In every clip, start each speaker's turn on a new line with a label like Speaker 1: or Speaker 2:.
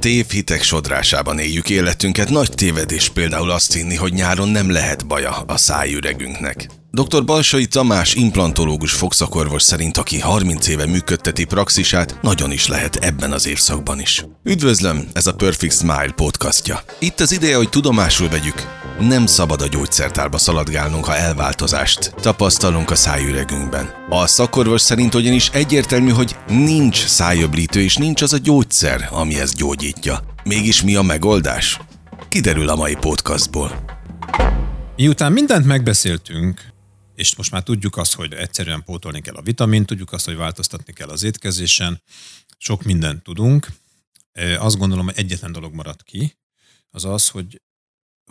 Speaker 1: Tévhitek sodrásában éljük életünket, nagy tévedés például azt hinni, hogy nyáron nem lehet baja a szájüregünknek. Dr. Balsai Tamás implantológus fogszakorvos szerint, aki 30 éve működteti praxisát, nagyon is lehet ebben az évszakban is. Üdvözlöm, ez a Perfect Smile podcastja. Itt az ideje, hogy tudomásul vegyük, nem szabad a gyógyszertárba szaladgálnunk, ha elváltozást tapasztalunk a szájüregünkben. A szakorvos szerint ugyanis egyértelmű, hogy nincs szájöblítő és nincs az a gyógyszer, ami ezt gyógyítja. Mégis mi a megoldás? Kiderül a mai podcastból.
Speaker 2: Miután mindent megbeszéltünk, és most már tudjuk azt, hogy egyszerűen pótolni kell a vitamint, tudjuk azt, hogy változtatni kell az étkezésen, sok mindent tudunk. Azt gondolom, hogy egyetlen dolog maradt ki, az az, hogy,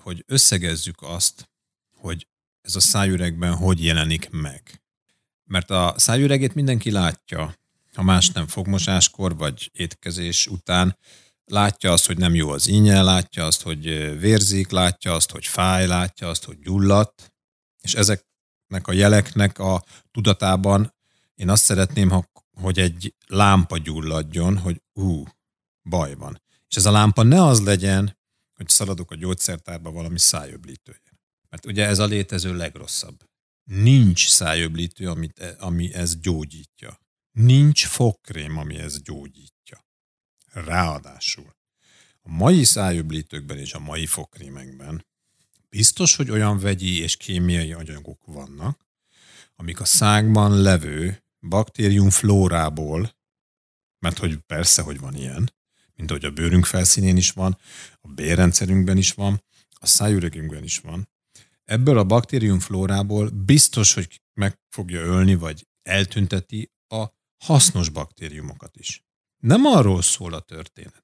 Speaker 2: hogy összegezzük azt, hogy ez a szájüregben hogy jelenik meg. Mert a szájüregét mindenki látja, ha más nem fogmosáskor vagy étkezés után, látja azt, hogy nem jó az ínye, látja azt, hogy vérzik, látja azt, hogy fáj, látja azt, hogy gyulladt, és ezek ezeknek a jeleknek a tudatában én azt szeretném, hogy egy lámpa gyulladjon, hogy ú, baj van. És ez a lámpa ne az legyen, hogy szaladok a gyógyszertárba valami szájöblítője. Mert ugye ez a létező legrosszabb. Nincs szájöblítő, amit, e, ami ez gyógyítja. Nincs fogkrém, ami ez gyógyítja. Ráadásul a mai szájöblítőkben és a mai fogkrémekben Biztos, hogy olyan vegyi és kémiai anyagok vannak, amik a szágban levő baktérium flórából, mert hogy persze, hogy van ilyen, mint ahogy a bőrünk felszínén is van, a bérrendszerünkben is van, a szájüregünkben is van. Ebből a baktérium flórából biztos, hogy meg fogja ölni, vagy eltünteti a hasznos baktériumokat is. Nem arról szól a történet.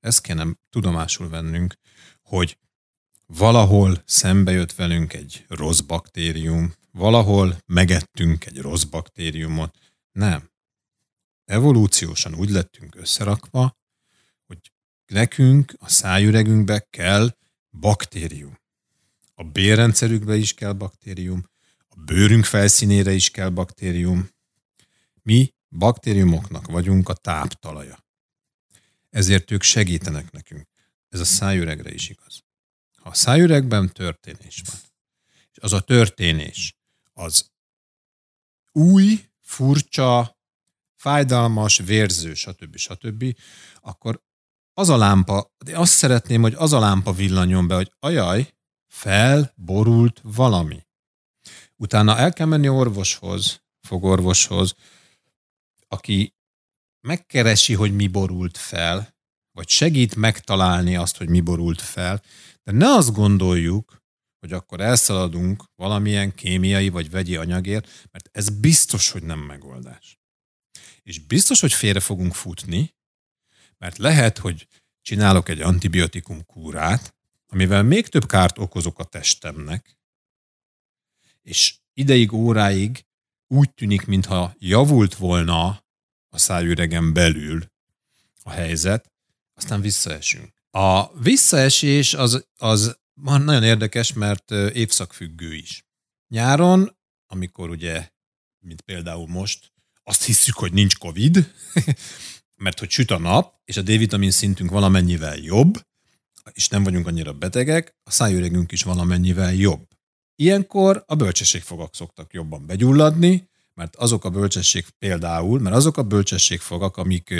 Speaker 2: Ezt kéne tudomásul vennünk, hogy valahol szembe jött velünk egy rossz baktérium, valahol megettünk egy rossz baktériumot. Nem. Evolúciósan úgy lettünk összerakva, hogy nekünk a szájüregünkbe kell baktérium. A bérrendszerükbe is kell baktérium, a bőrünk felszínére is kell baktérium. Mi baktériumoknak vagyunk a táptalaja. Ezért ők segítenek nekünk. Ez a szájüregre is igaz. A szájüregben történés van, és az a történés az új, furcsa, fájdalmas, vérző, stb. stb., akkor az a lámpa, de azt szeretném, hogy az a lámpa villanjon be, hogy ajaj, felborult valami. Utána el kell menni orvoshoz, fogorvoshoz, aki megkeresi, hogy mi borult fel, vagy segít megtalálni azt, hogy mi borult fel, de ne azt gondoljuk, hogy akkor elszaladunk valamilyen kémiai vagy vegyi anyagért, mert ez biztos, hogy nem megoldás. És biztos, hogy félre fogunk futni, mert lehet, hogy csinálok egy antibiotikum kúrát, amivel még több kárt okozok a testemnek, és ideig, óráig úgy tűnik, mintha javult volna a szájüregen belül a helyzet, aztán visszaesünk. A visszaesés az, az nagyon érdekes, mert évszakfüggő is. Nyáron, amikor ugye, mint például most, azt hiszük, hogy nincs Covid, mert hogy süt a nap, és a D-vitamin szintünk valamennyivel jobb, és nem vagyunk annyira betegek, a szájüregünk is valamennyivel jobb. Ilyenkor a bölcsességfogak szoktak jobban begyulladni, mert azok a bölcsesség például, mert azok a bölcsességfogak, amik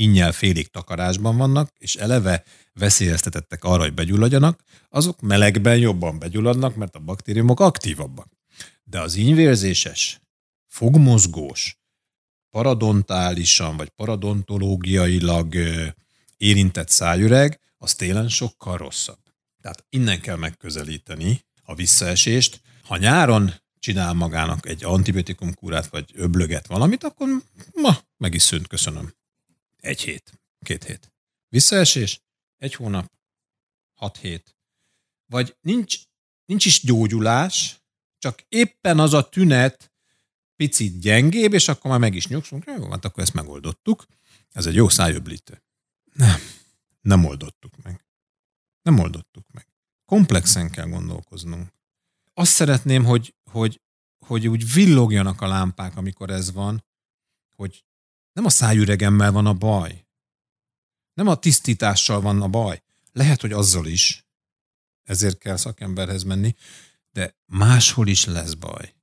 Speaker 2: innyel félig takarásban vannak, és eleve veszélyeztetettek arra, hogy begyulladjanak, azok melegben jobban begyulladnak, mert a baktériumok aktívabbak. De az ínyvérzéses, fogmozgós, paradontálisan vagy paradontológiailag érintett szájüreg, az télen sokkal rosszabb. Tehát innen kell megközelíteni a visszaesést. Ha nyáron csinál magának egy antibiotikum kúrát, vagy öblöget valamit, akkor ma meg is szűnt, köszönöm. Egy hét, két hét. Visszaesés, egy hónap, hat hét. Vagy nincs, nincs is gyógyulás, csak éppen az a tünet picit gyengébb, és akkor már meg is nyugszunk. Jó, hát akkor ezt megoldottuk. Ez egy jó szájöblítő. Nem, nem oldottuk meg. Nem oldottuk meg. Komplexen kell gondolkoznunk. Azt szeretném, hogy, hogy, hogy úgy villogjanak a lámpák, amikor ez van, hogy nem a szájüregemmel van a baj, Nem a tisztítással van a baj. Lehet, hogy azzal is, ezért kell szakemberhez menni, de máshol is lesz baj.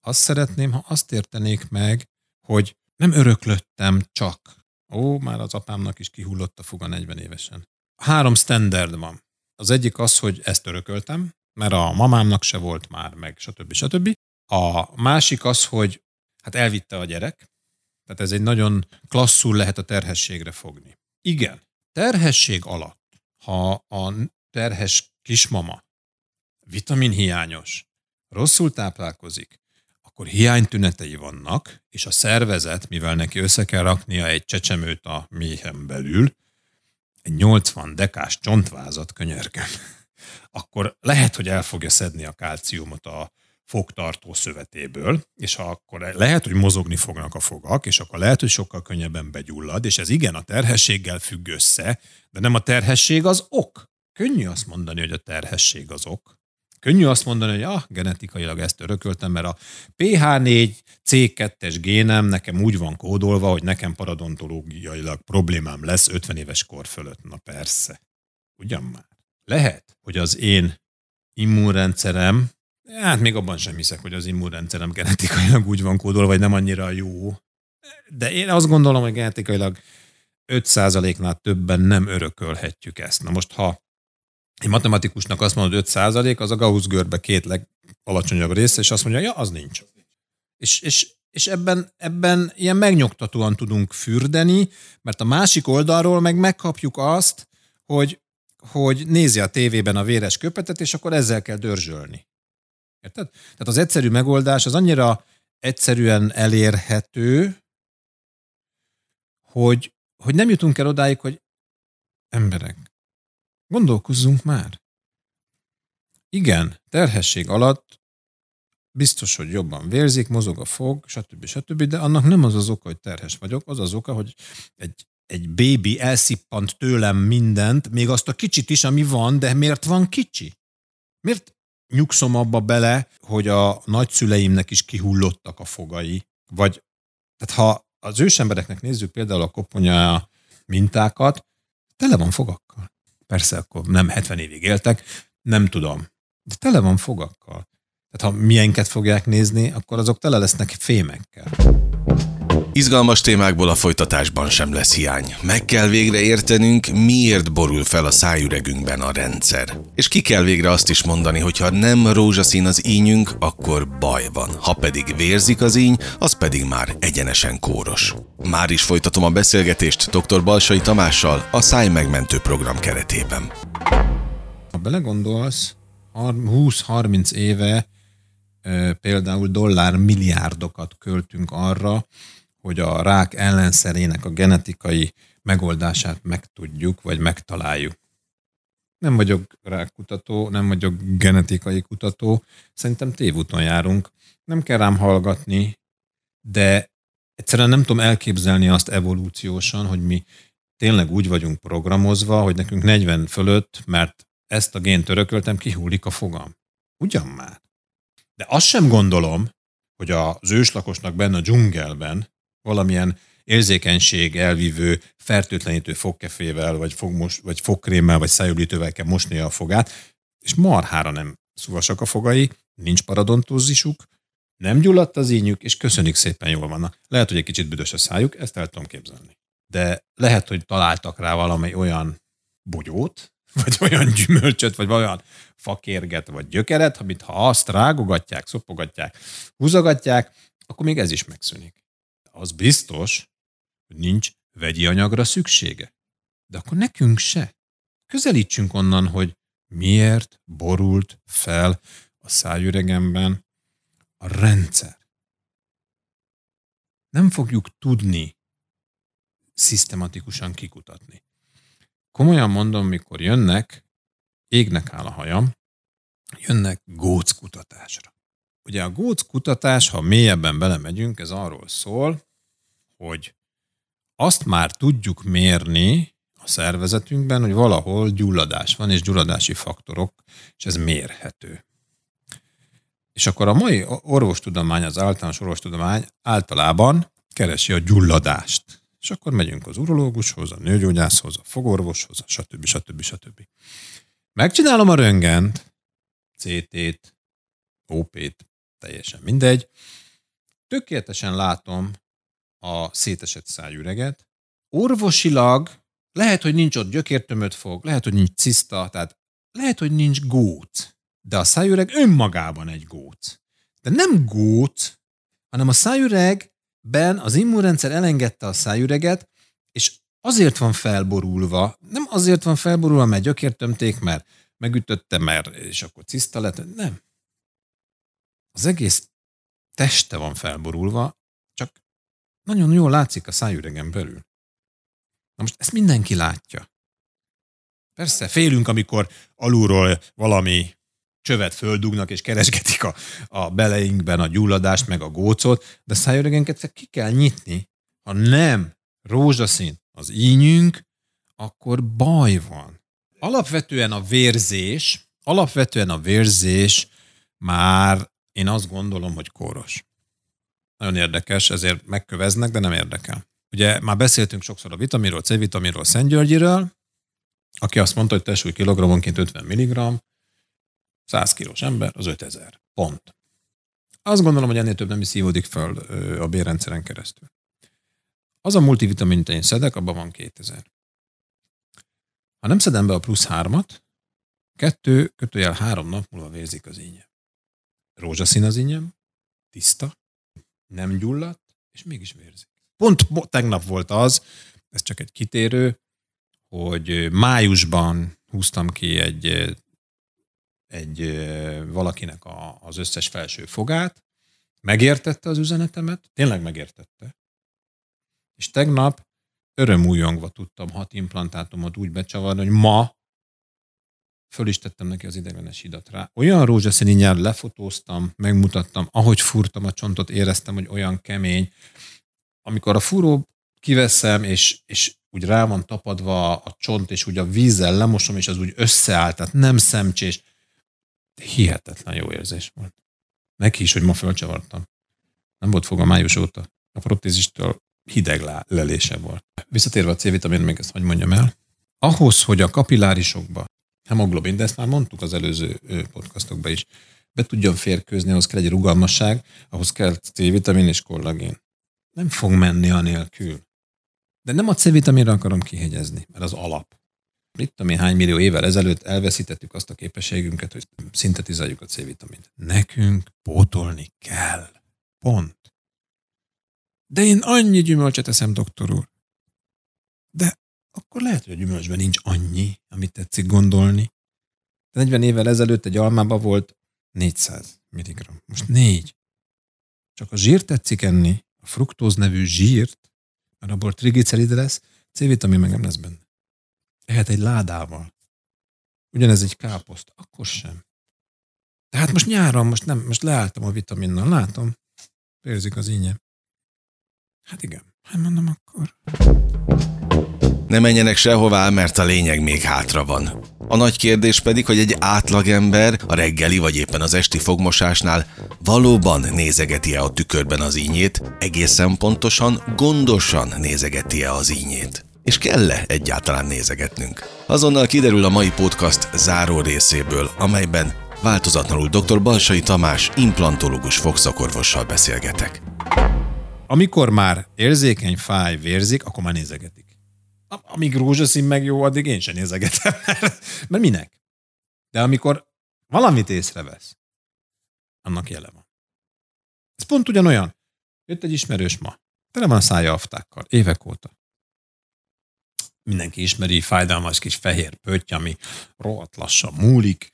Speaker 2: Azt szeretném, ha azt értenék meg, hogy nem öröklöttem csak. Ó, már az apámnak is kihullott a fuga 40 évesen. Három standard van. Az egyik az, hogy ezt örököltem, mert a mamámnak se volt már, meg stb. stb. A másik az, hogy hát elvitte a gyerek, tehát ez egy nagyon klasszul lehet a terhességre fogni. Igen, terhesség alatt, ha a terhes kismama vitaminhiányos, rosszul táplálkozik, akkor hiánytünetei vannak, és a szervezet, mivel neki össze kell raknia egy csecsemőt a méhen belül, egy 80 dekás csontvázat könyörgem, akkor lehet, hogy el fogja szedni a kálciumot a fogtartó szövetéből, és akkor lehet, hogy mozogni fognak a fogak, és akkor lehet, hogy sokkal könnyebben begyullad, és ez igen a terhességgel függ össze, de nem a terhesség az ok. Könnyű azt mondani, hogy a terhesség az ok. Könnyű azt mondani, hogy ah, genetikailag ezt örököltem, mert a PH4 C2-es génem nekem úgy van kódolva, hogy nekem paradontológiailag problémám lesz 50 éves kor fölött. Na persze. Ugyan már. Lehet, hogy az én immunrendszerem, hát még abban sem hiszek, hogy az immunrendszerem genetikailag úgy van kódolva, vagy nem annyira jó. De én azt gondolom, hogy genetikailag 5%-nál többen nem örökölhetjük ezt. Na most, ha egy matematikusnak azt mondod 5 százalék, az a Gauss görbe két legalacsonyabb része, és azt mondja, ja, az nincs. És, és, és ebben, ebben ilyen megnyugtatóan tudunk fürdeni, mert a másik oldalról meg megkapjuk azt, hogy, hogy nézi a tévében a véres köpetet, és akkor ezzel kell dörzsölni. Érted? Tehát az egyszerű megoldás az annyira egyszerűen elérhető, hogy, hogy nem jutunk el odáig, hogy emberek, Gondolkozzunk már. Igen, terhesség alatt biztos, hogy jobban vérzik, mozog a fog, stb. stb., de annak nem az az oka, hogy terhes vagyok, az az oka, hogy egy, egy bébi elszippant tőlem mindent, még azt a kicsit is, ami van, de miért van kicsi? Miért nyugszom abba bele, hogy a nagyszüleimnek is kihullottak a fogai? Vagy, tehát ha az ősembereknek nézzük például a koponya mintákat, tele van fogakkal. Persze, akkor nem 70 évig éltek, nem tudom. De tele van fogakkal. Tehát ha milyenket fogják nézni, akkor azok tele lesznek fémekkel.
Speaker 1: Izgalmas témákból a folytatásban sem lesz hiány. Meg kell végre értenünk, miért borul fel a szájüregünkben a rendszer. És ki kell végre azt is mondani, hogy ha nem rózsaszín az ínyünk, akkor baj van. Ha pedig vérzik az íny, az pedig már egyenesen kóros. Már is folytatom a beszélgetést dr. Balsai Tamással a Szájmegmentő program keretében.
Speaker 2: Ha belegondolsz, 20-30 éve például dollár milliárdokat költünk arra, hogy a rák ellenszerének a genetikai megoldását megtudjuk, vagy megtaláljuk. Nem vagyok rákkutató, nem vagyok genetikai kutató, szerintem tévúton járunk. Nem kell rám hallgatni, de egyszerűen nem tudom elképzelni azt evolúciósan, hogy mi tényleg úgy vagyunk programozva, hogy nekünk 40 fölött, mert ezt a gént örököltem, kihullik a fogam. Ugyan már. De azt sem gondolom, hogy az őslakosnak benne a dzsungelben valamilyen érzékenység elvívő, fertőtlenítő fogkefével, vagy, fogmos, vagy fogkrémmel, vagy szájulítővel kell mosnia a fogát, és marhára nem szuvasak a fogai, nincs paradontózisuk, nem gyulladt az ínyük, és köszönik szépen jól vannak. Lehet, hogy egy kicsit büdös a szájuk, ezt el tudom képzelni. De lehet, hogy találtak rá valami olyan bogyót, vagy olyan gyümölcsöt, vagy olyan fakérget, vagy gyökeret, amit ha azt rágogatják, szopogatják, húzogatják, akkor még ez is megszűnik az biztos, hogy nincs vegyi anyagra szüksége. De akkor nekünk se. Közelítsünk onnan, hogy miért borult fel a szájüregemben a rendszer. Nem fogjuk tudni szisztematikusan kikutatni. Komolyan mondom, mikor jönnek, égnek áll a hajam, jönnek góc kutatásra. Ugye a góc kutatás, ha mélyebben belemegyünk, ez arról szól, hogy azt már tudjuk mérni a szervezetünkben, hogy valahol gyulladás van, és gyulladási faktorok, és ez mérhető. És akkor a mai orvostudomány, az általános orvostudomány általában keresi a gyulladást. És akkor megyünk az urológushoz, a nőgyógyászhoz, a fogorvoshoz, stb. stb. stb. Megcsinálom a röngent, CT-t, OP-t, teljesen mindegy. Tökéletesen látom a szétesett szájüreget. Orvosilag lehet, hogy nincs ott gyökértömött fog, lehet, hogy nincs ciszta, tehát lehet, hogy nincs góc, de a szájüreg önmagában egy góc. De nem góc, hanem a szájüregben az immunrendszer elengedte a szájüreget, és azért van felborulva, nem azért van felborulva, mert gyökértömték, mert megütötte, mert és akkor ciszta lett, nem. Az egész teste van felborulva, nagyon jól látszik a szájüregen belül. Na most ezt mindenki látja. Persze, félünk, amikor alulról valami csövet földugnak, és keresgetik a, a beleinkben a gyulladást, meg a gócot, de szájüregenket ki kell nyitni. Ha nem rózsaszín az ínyünk, akkor baj van. Alapvetően a vérzés, alapvetően a vérzés már én azt gondolom, hogy kóros. Nagyon érdekes, ezért megköveznek, de nem érdekel. Ugye már beszéltünk sokszor a vitaminról, C-vitaminról, Szentgyörgyiről, aki azt mondta, hogy testsúly kilogrammonként 50 mg, 100 kilós ember, az 5000. Pont. Azt gondolom, hogy ennél több nem is szívódik föl a bérrendszeren keresztül. Az a multivitamin, amit én szedek, abban van 2000. Ha nem szedem be a plusz hármat, kettő, kötőjel három nap múlva vérzik az ínyem. Rózsaszín az ínyem, tiszta, nem gyulladt, és mégis vérzik. Pont tegnap volt az, ez csak egy kitérő, hogy májusban húztam ki egy, egy valakinek a, az összes felső fogát, megértette az üzenetemet, tényleg megértette. És tegnap örömújongva tudtam hat implantátumot úgy becsavarni, hogy ma föl is tettem neki az idegenes hidat rá. Olyan rózsaszín nyár lefotóztam, megmutattam, ahogy furtam a csontot, éreztem, hogy olyan kemény. Amikor a furó kiveszem, és, és úgy rá van tapadva a csont, és úgy a vízzel lemosom, és az úgy összeáll, tehát nem szemcsés. Hihetetlen jó érzés volt. Neki is, hogy ma fölcsavartam. Nem volt fog a május óta. A protézistől hideg lelése volt. Visszatérve a C-vitamin, még ezt hogy mondjam el. Ahhoz, hogy a kapillárisokba hemoglobin, de ezt már mondtuk az előző podcastokban is, be tudjon férkőzni, ahhoz kell egy rugalmasság, ahhoz kell C-vitamin és kollagén. Nem fog menni anélkül. De nem a C-vitaminra akarom kihegyezni, mert az alap. Mit tudom én, hány millió évvel ezelőtt elveszítettük azt a képességünket, hogy szintetizáljuk a C-vitamint. Nekünk pótolni kell. Pont. De én annyi gyümölcset eszem, doktor úr. De akkor lehet, hogy a gyümölcsben nincs annyi, amit tetszik gondolni. De 40 évvel ezelőtt egy almában volt 400 mg. Most négy. Csak a zsírt tetszik enni, a fruktóz nevű zsírt, mert abból triglicerid lesz, C-vitamin meg nem lesz benne. Lehet egy ládával. Ugyanez egy káposzt, akkor sem. Tehát most nyáron, most nem, most leálltam a vitaminnal, látom. Érzik az ínyem. Hát igen, hát mondom akkor.
Speaker 1: Ne menjenek sehová, mert a lényeg még hátra van. A nagy kérdés pedig, hogy egy átlagember a reggeli vagy éppen az esti fogmosásnál valóban nézegeti-e a tükörben az ínyét, egészen pontosan, gondosan nézegeti-e az ínyét. És kell-e egyáltalán nézegetnünk? Azonnal kiderül a mai podcast záró részéből, amelyben változatlanul dr. Balsai Tamás implantológus fogszakorvossal beszélgetek.
Speaker 2: Amikor már érzékeny fáj vérzik, akkor már nézegetik amíg rózsaszín meg jó, addig én sem nézegetem, mert, mert minek? De amikor valamit észrevesz, annak jele van. Ez pont ugyanolyan. Jött egy ismerős ma. Tele van a szája aftákkal, évek óta. Mindenki ismeri, fájdalmas kis fehér pötty, ami rohadt lassan múlik.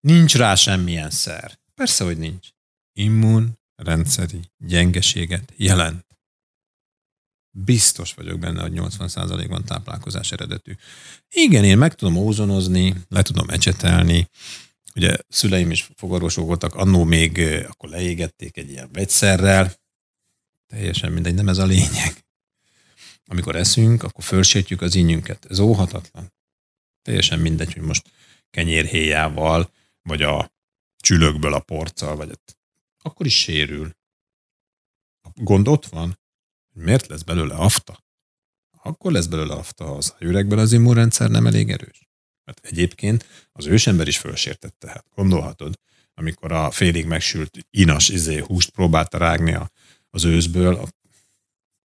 Speaker 2: Nincs rá semmilyen szer. Persze, hogy nincs. Immun rendszeri gyengeséget jelent biztos vagyok benne, hogy 80%-ban táplálkozás eredetű. Igen, én meg tudom ózonozni, le tudom ecsetelni, ugye szüleim is fogorvosok voltak, annó még akkor leégették egy ilyen vegyszerrel, teljesen mindegy, nem ez a lényeg. Amikor eszünk, akkor fölsértjük az ínyünket. Ez óhatatlan. Teljesen mindegy, hogy most kenyérhéjával, vagy a csülökből a porccal, vagy akkor is sérül. A gond ott van, Miért lesz belőle afta? akkor lesz belőle afta, ha az üregben az immunrendszer nem elég erős. Mert egyébként az ősember is fölsértette. Hát gondolhatod, amikor a félig megsült inas izé, húst próbálta rágni az őszből,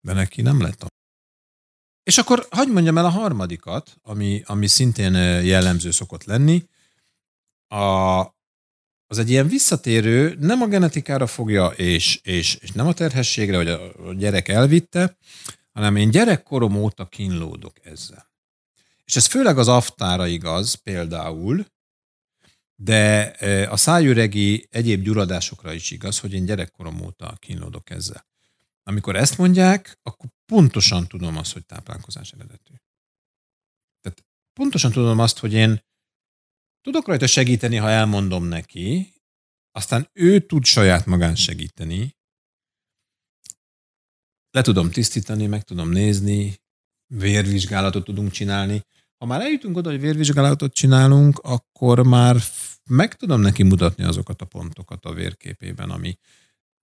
Speaker 2: de neki nem lett. És akkor hagyd mondjam el a harmadikat, ami, ami szintén jellemző szokott lenni. A, az egy ilyen visszatérő, nem a genetikára fogja, és, és, és nem a terhességre, hogy a gyerek elvitte, hanem én gyerekkorom óta kínlódok ezzel. És ez főleg az aftára igaz például, de e, a szájüregi egyéb gyulladásokra is igaz, hogy én gyerekkorom óta kínlódok ezzel. Amikor ezt mondják, akkor pontosan tudom azt, hogy táplálkozás eredetű. Tehát pontosan tudom azt, hogy én tudok rajta segíteni, ha elmondom neki, aztán ő tud saját magán segíteni, le tudom tisztítani, meg tudom nézni, vérvizsgálatot tudunk csinálni. Ha már eljutunk oda, hogy vérvizsgálatot csinálunk, akkor már meg tudom neki mutatni azokat a pontokat a vérképében, ami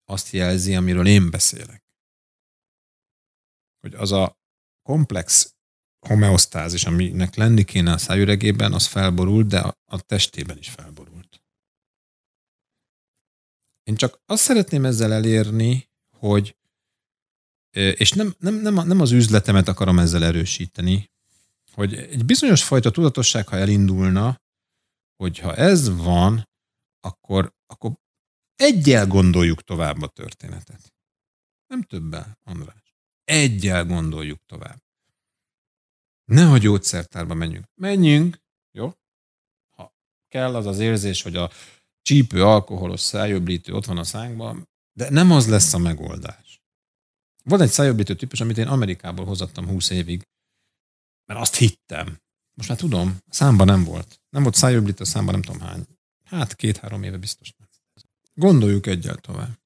Speaker 2: azt jelzi, amiről én beszélek. Hogy az a komplex homeosztázis, aminek lenni kéne a szájüregében, az felborult, de a testében is felborult. Én csak azt szeretném ezzel elérni, hogy és nem, nem, nem, nem az üzletemet akarom ezzel erősíteni, hogy egy bizonyos fajta tudatosság, ha elindulna, hogyha ez van, akkor, akkor egyel gondoljuk tovább a történetet. Nem többel, András. Egyel gondoljuk tovább. Ne a gyógyszertárba menjünk. Menjünk, jó? Ha kell az az érzés, hogy a csípő alkoholos szájöblítő ott van a szánkban, de nem az lesz a megoldás. Van egy szájobbítő típus, amit én Amerikából hozattam 20 évig, mert azt hittem. Most már tudom, számban nem volt. Nem volt szájobbítő, számban nem tudom hány. Hát két-három éve biztos nem. Gondoljuk egyel tovább.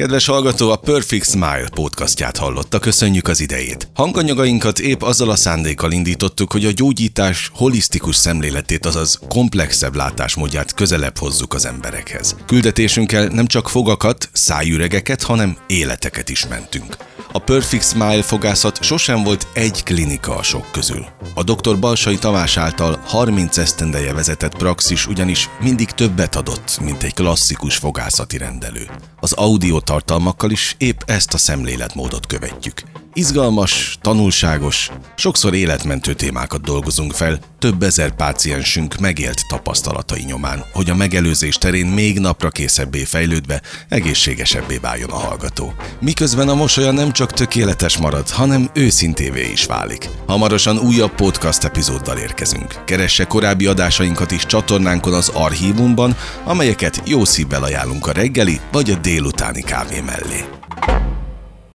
Speaker 1: Kedves hallgató, a Perfect Smile podcastját hallotta, köszönjük az idejét. Hanganyagainkat épp azzal a szándékkal indítottuk, hogy a gyógyítás holisztikus szemléletét, azaz komplexebb látásmódját közelebb hozzuk az emberekhez. Küldetésünkkel nem csak fogakat, szájüregeket, hanem életeket is mentünk. A Perfect Smile fogászat sosem volt egy klinika a sok közül. A dr. Balsai Tamás által 30 esztendeje vezetett praxis ugyanis mindig többet adott, mint egy klasszikus fogászati rendelő. Az audio tartalmakkal is épp ezt a szemléletmódot követjük. Izgalmas, tanulságos, sokszor életmentő témákat dolgozunk fel, több ezer páciensünk megélt tapasztalatai nyomán, hogy a megelőzés terén még napra készebbé fejlődve egészségesebbé váljon a hallgató. Miközben a mosolya nem csak tökéletes marad, hanem őszintévé is válik. Hamarosan újabb podcast epizóddal érkezünk. Keresse korábbi adásainkat is csatornánkon az archívumban, amelyeket jó szívvel ajánlunk a reggeli vagy a délutáni kávé mellé.